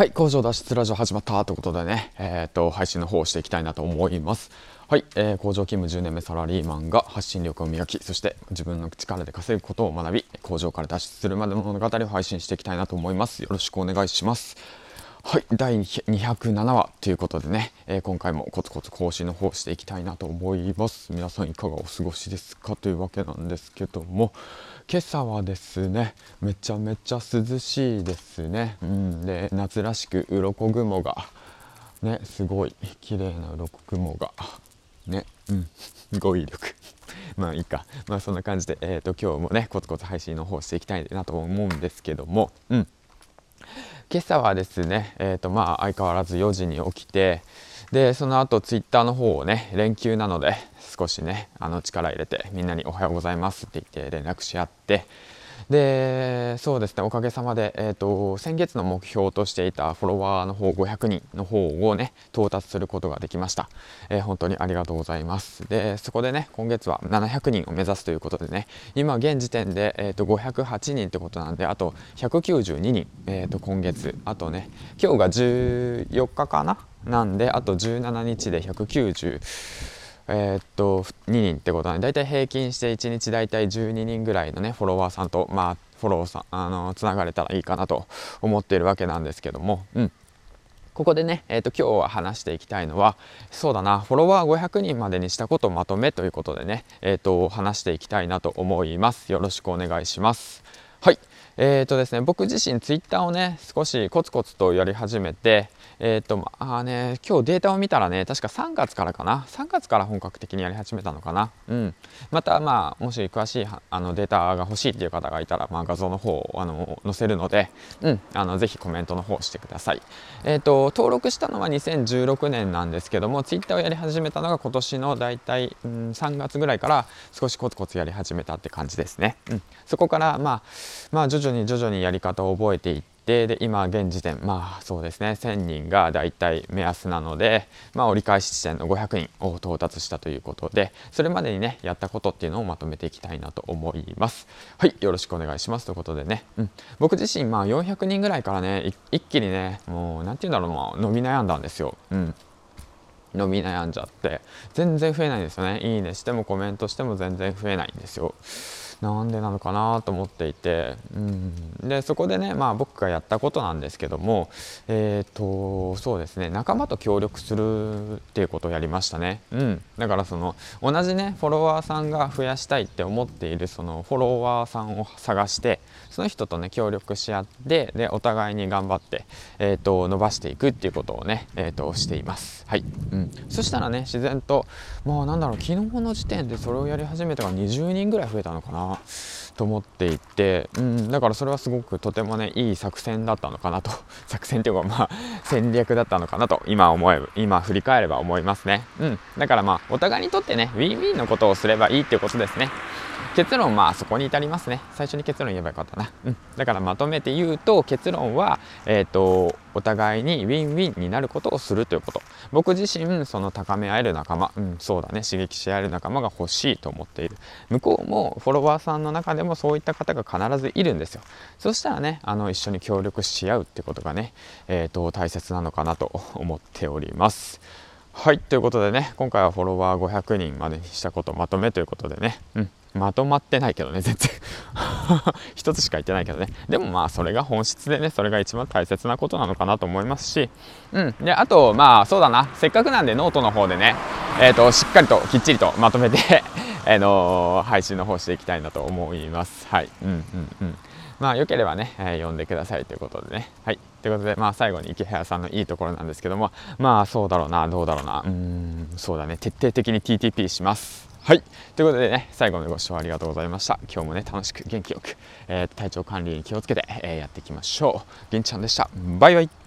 はい工場脱出ラジオ始まったということでね、えー、と配信の方をしていきたいなと思います。はい、えー、工場勤務10年目サラリーマンが発信力を磨きそして自分の力で稼ぐことを学び工場から脱出するまでの物語を配信していきたいなと思います。よろしくお願いします。はい第207話ということでね、えー、今回もコツコツ更新の方していきたいなと思います。皆さんいかがお過ごしですか？というわけなんですけども。今朝はですねめちゃめちゃ涼しいですね、うん、で夏らしく鱗雲がねすごい綺麗な鱗雲がねうん。語彙力。まあいいか。まあそんな感じで、えーと、今日もねコツコツ配信の方していきたいなと思うんですけども。うん。今朝はですねえっ、ー、とまあ相変わらず4時に起きてでその後ツイッターの方をね連休なので少しねあの力入れてみんなに「おはようございます」って言って連絡し合ってでそうですねおかげさまで、えーと、先月の目標としていたフォロワーの方500人の方をね到達することができました、えー、本当にありがとうございます。でそこでね今月は700人を目指すということでね今現時点で、えーと、508人ってことなんであと192人、えーと今月あとね今日が14日かな？なんであと17日で190えー、っと2人ってことなんで大体平均して1日大体12人ぐらいのねフォロワーさんとまあフォローさんあのつながれたらいいかなと思っているわけなんですけども。うん。ここでね、えーと、今日は話していきたいのはそうだなフォロワー500人までにしたことをまとめということでね、えーと、話していきたいなと思います。よろしくお願いします。はい。えーとですね僕自身ツイッターをね少しコツコツとやり始めてえっ、とまあね今日データを見たらね確か3月からかな。3月から本格的にやり始めたのかな。うん。またまあもし詳しいあのデータが欲しいっていう方がいたら、まあ、画像の方をあの載せるのでうん。あのぜひコメントの方してください。えっ、と登録したのは2016年なんですけどもツイッターをやり始めたのが今年の大体、うん、3月ぐらいから少しコツコツやり始めたって感じですね、うん、そこからまあまあ徐々に徐々にやり方を覚えていってで今現時点まあそうですね。1000人がだいたい目安なので、まあ、折り返し地点の500人を到達したということでそれまでにねやったことっていうのをまとめていきたいなと思います。はいよろしくお願いしますということでね、うん、僕自身まあ400人ぐらいからね一気にねもう何て言うんだろうな伸び悩んだんですよ。うん。伸び悩んじゃって全然増えないんですよね。いいねしてもコメントしても全然増えないんですよ。なんでなのかなと思っていて、うん、でそこでね、まあ、僕がやったことなんですけども、えーと、そうですね仲間と協力するっていうことをやりましたね、うん、だからその同じねフォロワーさんが増やしたいって思っているそのフォロワーさんを探してその人とね協力し合ってでお互いに頑張って、えーと、伸ばしていくっていうことをね、えーと、しています。はい、うん、そしたらね自然ともうなんだろう昨日の時点でそれをやり始めたが20人ぐらい増えたのかな。と思っていて、うん、だからそれはすごくとてもねいい作戦だったのかなと。作戦っていうかまあ戦略だったのかなと今思えば今振り返れば思いますね、うん、だからまあお互いにとってねウィンウィンのことをすればいいっていうことですね。結論まあそこに至りますね。最初に結論言えばよかったな、うん、だからまとめて言うと結論は、えーと、お互いにウィンウィンになることをするということ。僕自身その高め合える仲間、うん、そうだね。刺激し合える仲間が欲しいと思っている。向こうもフォロワーさんの中でもそういった方が必ずいるんですよ。そしたらねあの一緒に協力し合うってことがね、えーと大切なのかなと思っております。はいということでね今回はフォロワー500人までにしたことまとめということでね、うん、まとまってないけどね全然。一つしか言ってないけどね。でもまあそれが本質でねそれが一番大切なことなのかなと思いますし。うん。であとまあそうだな。せっかくなんでノートの方でねえっ、ー、としっかりときっちりとまとめてあのー、配信の方していきたいなと思いますはいうんうんうんまあよければね、えー、読んでくださいということでねはいということでまあ最後に池早さんのいいところなんですけどもまあそうだろうなどうだろうなうんそうだね徹底的に TTP しますはい。ということでね、最後までご視聴ありがとうございました。今日もね、楽しく元気よく、えー、体調管理に気をつけて、えー、やっていきましょう。銀ちゃんでした。バイバイ。